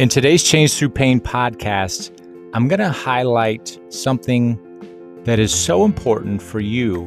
In today's Change Through Pain podcast, I'm going to highlight something that is so important for you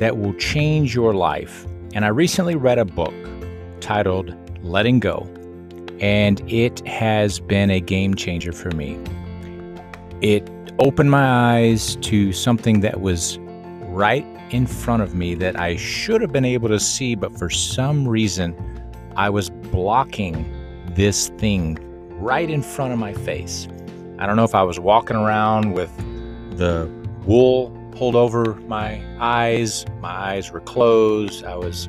that will change your life. And I recently read a book titled Letting Go, and it has been a game changer for me. It opened my eyes to something that was right in front of me that I should have been able to see, but for some reason, I was blocking this thing right in front of my face. I don't know if I was walking around with the wool pulled over my eyes, my eyes were closed, I was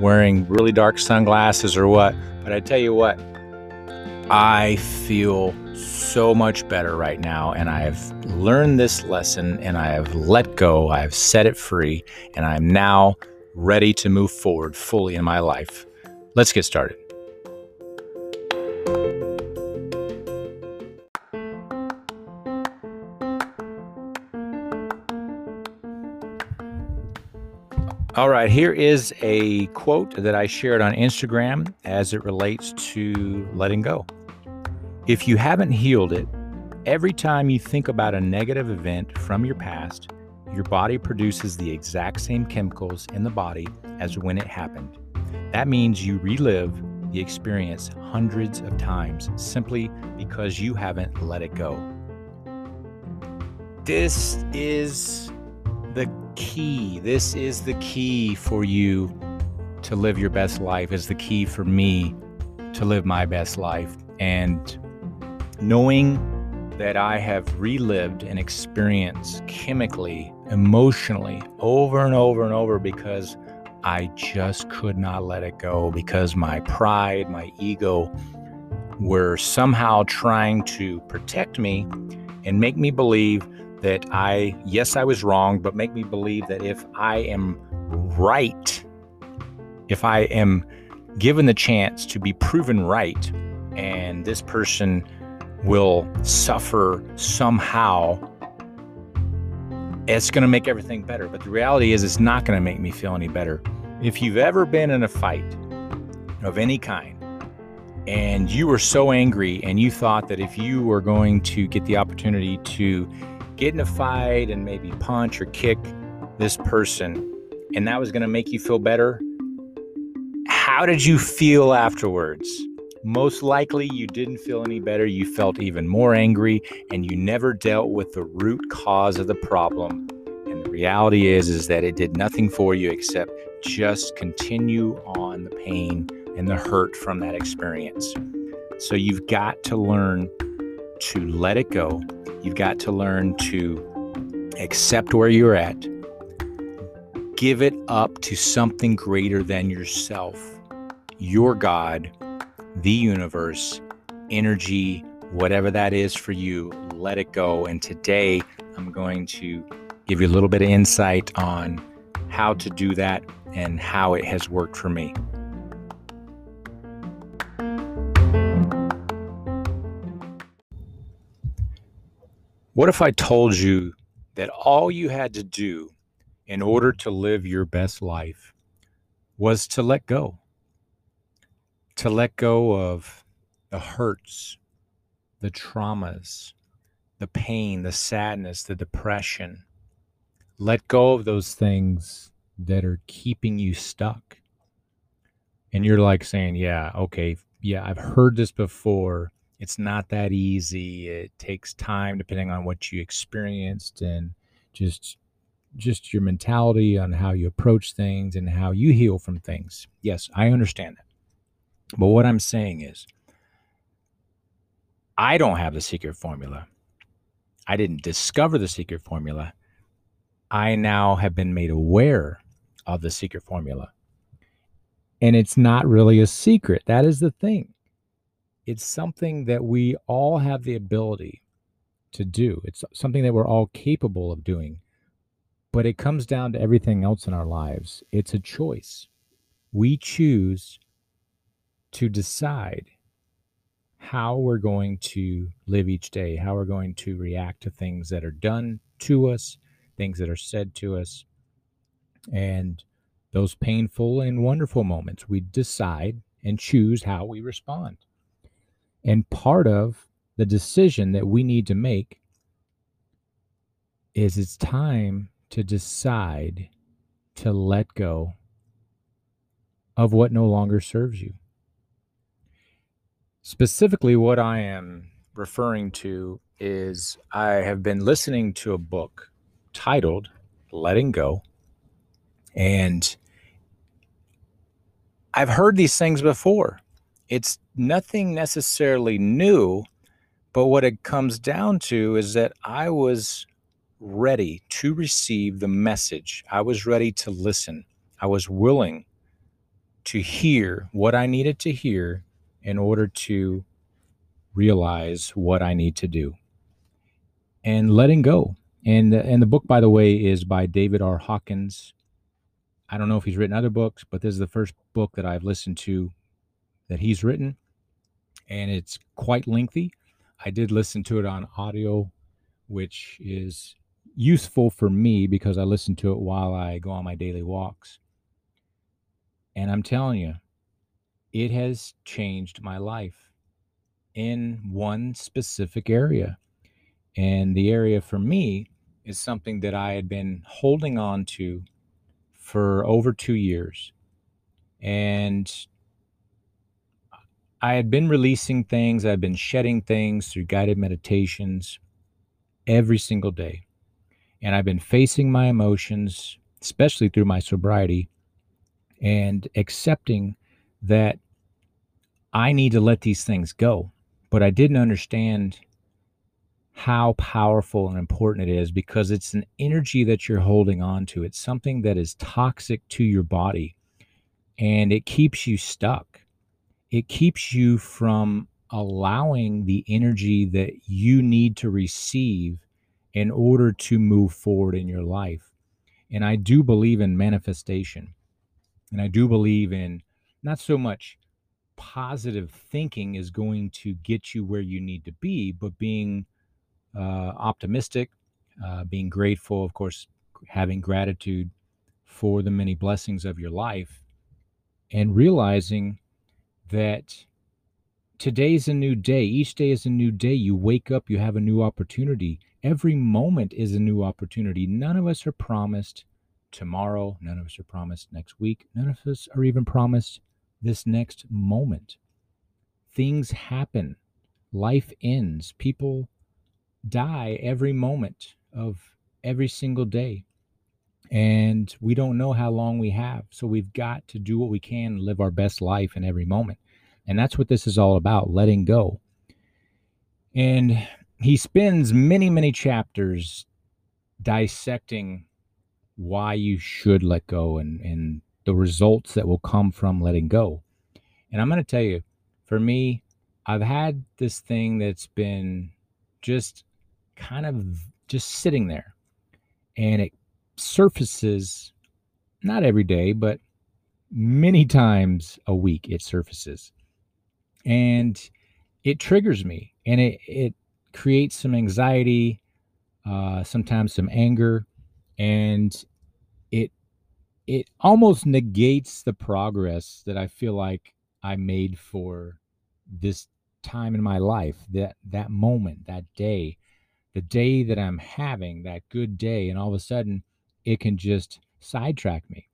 wearing really dark sunglasses or what, but I tell you what, I feel so much better right now, and I have learned this lesson and I have let go, I have set it free, and I'm now ready to move forward fully in my life. Let's get started. Right, here is a quote that I shared on Instagram as it relates to letting go. If you haven't healed it, every time you think about a negative event from your past, your body produces the exact same chemicals in the body as when it happened. That means you relive the experience hundreds of times simply because you haven't let it go. This is the key. This is the key for you to live your best life, is the key for me to live my best life. And knowing that I have relived an experience chemically, emotionally, over and over and over because I just could not let it go because my pride, my ego were somehow trying to protect me and make me believe that I, yes, I was wrong, but make me believe that if I am right, if I am given the chance to be proven right, and this person will suffer somehow, it's going to make everything better. But the reality is, it's not going to make me feel any better. If you've ever been in a fight of any kind, and you were so angry and you thought that if you were going to get the opportunity to get in a fight and maybe punch or kick this person, and that was going to make you feel better, how did you feel afterwards? Most likely, you didn't feel any better. You felt even more angry, and you never dealt with the root cause of the problem. And the reality is, is that it did nothing for you except just continue on the pain and the hurt from that experience. So you've got to learn to let it go You've got to learn to accept where you're at, give it up to something greater than yourself, your God, the universe, energy, whatever that is for you, let it go. And today I'm going to give you a little bit of insight on how to do that and how it has worked for me. What if I told you that all you had to do in order to live your best life was to let go? To let go of the hurts, the traumas, the pain, the sadness, the depression. Let go of those things that are keeping you stuck. And you're like saying, yeah, okay, yeah, I've heard this before it's not that easy. It takes time depending on what you experienced and just just your mentality on how you approach things and how you heal from things. Yes, I understand that. But what I'm saying is I don't have the secret formula. I didn't discover the secret formula. I now have been made aware of the secret formula. And it's not really a secret. That is the thing it's something that we all have the ability to do. It's something that we're all capable of doing. But it comes down to everything else in our lives. It's a choice. We choose to decide how we're going to live each day, how we're going to react to things that are done to us, things that are said to us, and those painful and wonderful moments. We decide and choose how we respond. And part of the decision that we need to make is it's time to decide to let go of what no longer serves you. Specifically, what I am referring to is I have been listening to a book titled Letting Go. And I've heard these things before. It's nothing necessarily new, but what it comes down to is that I was ready to receive the message. I was ready to listen. I was willing to hear what I needed to hear in order to realize what I need to do and letting go. And and the book, by the way, is by David R. Hawkins. I don't know if he's written other books, but this is the first book that I've listened to that he's written, and it's quite lengthy. I did listen to it on audio, which is useful for me because I listen to it while I go on my daily walks. And I'm telling you, it has changed my life in one specific area. And the area for me is something that I had been holding on to for over two years. And I had been releasing things, I'd been shedding things through guided meditations every single day. And I've been facing my emotions, especially through my sobriety, and accepting that I need to let these things go. But I didn't understand how powerful and important it is because it's an energy that you're holding on to. It's something that is toxic to your body and it keeps you stuck. It keeps you from allowing the energy that you need to receive in order to move forward in your life. And I do believe in manifestation. And I do believe in not so much positive thinking is going to get you where you need to be, but being uh, optimistic, uh, being grateful, of course, having gratitude for the many blessings of your life, and realizing that today's a new day. Each day is a new day. You wake up, you have a new opportunity. Every moment is a new opportunity. None of us are promised tomorrow. None of us are promised next week. None of us are even promised this next moment. Things happen. Life ends. People die every moment of every single day. And we don't know how long we have. So we've got to do what we can, live our best life in every moment. And that's what this is all about letting go. And he spends many, many chapters dissecting why you should let go and, and the results that will come from letting go. And I'm going to tell you, for me, I've had this thing that's been just kind of just sitting there and it surfaces not every day, but many times a week it surfaces. And it triggers me and it, it creates some anxiety, uh, sometimes some anger, and it it almost negates the progress that I feel like I made for this time in my life, that that moment, that day, the day that I'm having, that good day, and all of a sudden it can just sidetrack me.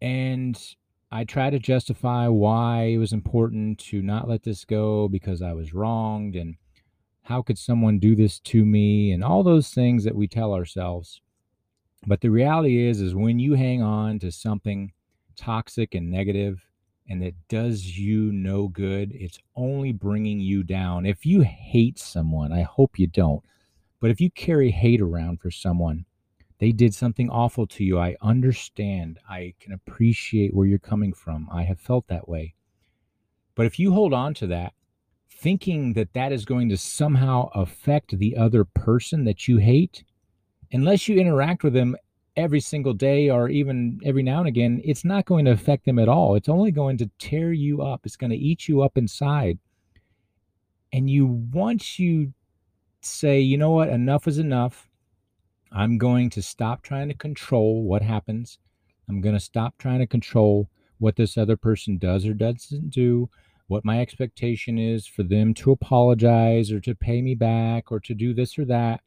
And I try to justify why it was important to not let this go because I was wronged and how could someone do this to me and all those things that we tell ourselves but the reality is, is when you hang on to something toxic and negative and that does you no good, it's only bringing you down. If you hate someone, I hope you don't, but if you carry hate around for someone, they did something awful to you. I understand. I can appreciate where you're coming from. I have felt that way. But if you hold on to that, thinking that that is going to somehow affect the other person that you hate, unless you interact with them every single day or even every now and again, it's not going to affect them at all. It's only going to tear you up. It's going to eat you up inside. And you once you say, you know what, enough is enough. I'm going to stop trying to control what happens. I'm going to stop trying to control what this other person does or doesn't do. what my expectation is for them to apologize or to pay me back or to do this or that.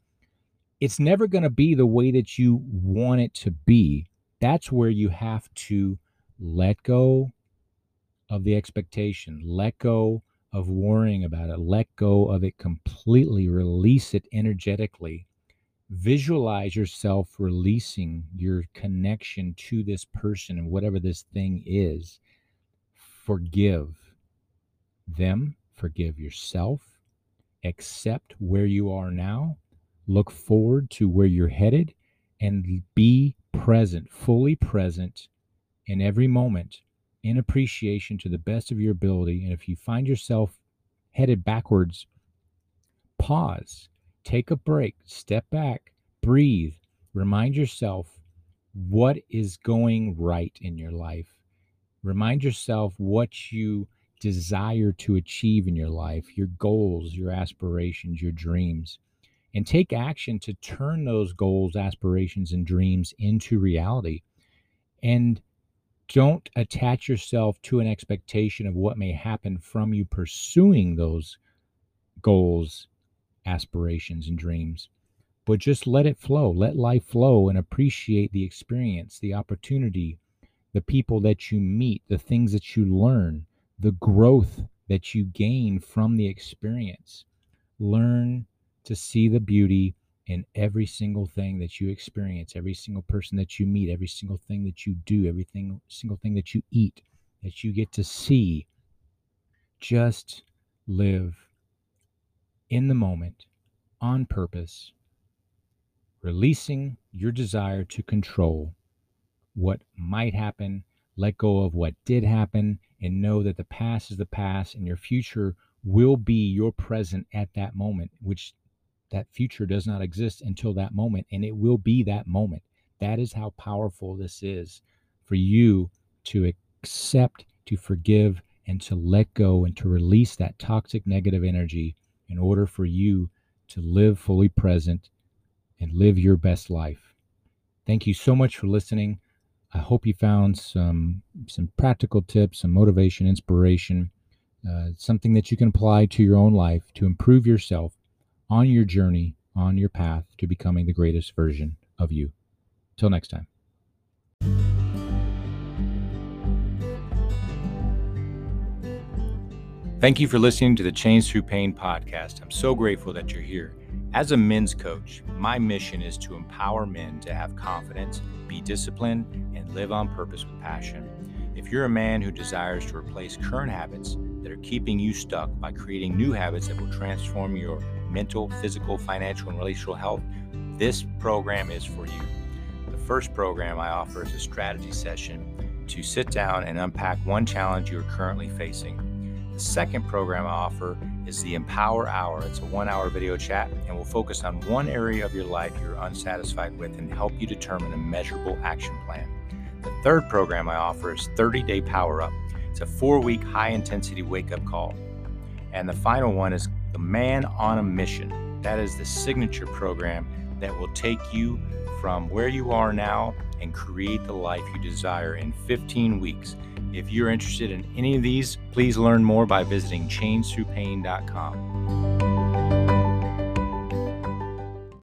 It's never going to be the way that you want it to be. That's where you have to let go of the expectation, let go of worrying about it, let go of it completely, release it energetically. Visualize yourself releasing your connection to this person and whatever this thing is. Forgive them, forgive yourself, accept where you are now, look forward to where you're headed, and be present, fully present in every moment in appreciation to the best of your ability. And if you find yourself headed backwards, pause, take a break, step back, breathe, remind yourself what is going right in your life. Remind yourself what you desire to achieve in your life, your goals, your aspirations, your dreams, and take action to turn those goals, aspirations, and dreams into reality. And don't attach yourself to an expectation of what may happen from you pursuing those goals, aspirations, and dreams. But just let it flow, let life flow, and appreciate the experience, the opportunity, the people that you meet, the things that you learn, the growth that you gain from the experience. Learn to see the beauty in every single thing that you experience, every single person that you meet, every single thing that you do, everything single thing that you eat, that you get to see. Just live in the moment on purpose, releasing your desire to control what might happen, let go of what did happen, and know that the past is the past and your future will be your present at that moment, which that future does not exist until that moment, and it will be that moment. That is how powerful this is for you to accept, to forgive, and to let go and to release that toxic negative energy in order for you to live fully present and live your best life. Thank you so much for listening. I hope you found some some practical tips, some motivation, inspiration, uh, something that you can apply to your own life to improve yourself on your journey, on your path to becoming the greatest version of you. Till next time. Thank you for listening to the Change Through Pain podcast. I'm so grateful that you're here. As a men's coach, my mission is to empower men to have confidence, be disciplined, and live on purpose with passion. If you're a man who desires to replace current habits that are keeping you stuck by creating new habits that will transform your mental, physical, financial, and relational health, this program is for you. The first program I offer is a strategy session to sit down and unpack one challenge you are currently facing. The second program I offer is the Empower Hour. It's a one hour video chat and will focus on one area of your life you're unsatisfied with and help you determine a measurable action plan. The third program I offer is 30 Day Power Up. It's a four week high intensity wake up call. And the final one is the Man on a Mission. That is the signature program that will take you from where you are now and create the life you desire in 15 weeks. If you're interested in any of these, please learn more by visiting changethroughpain.com.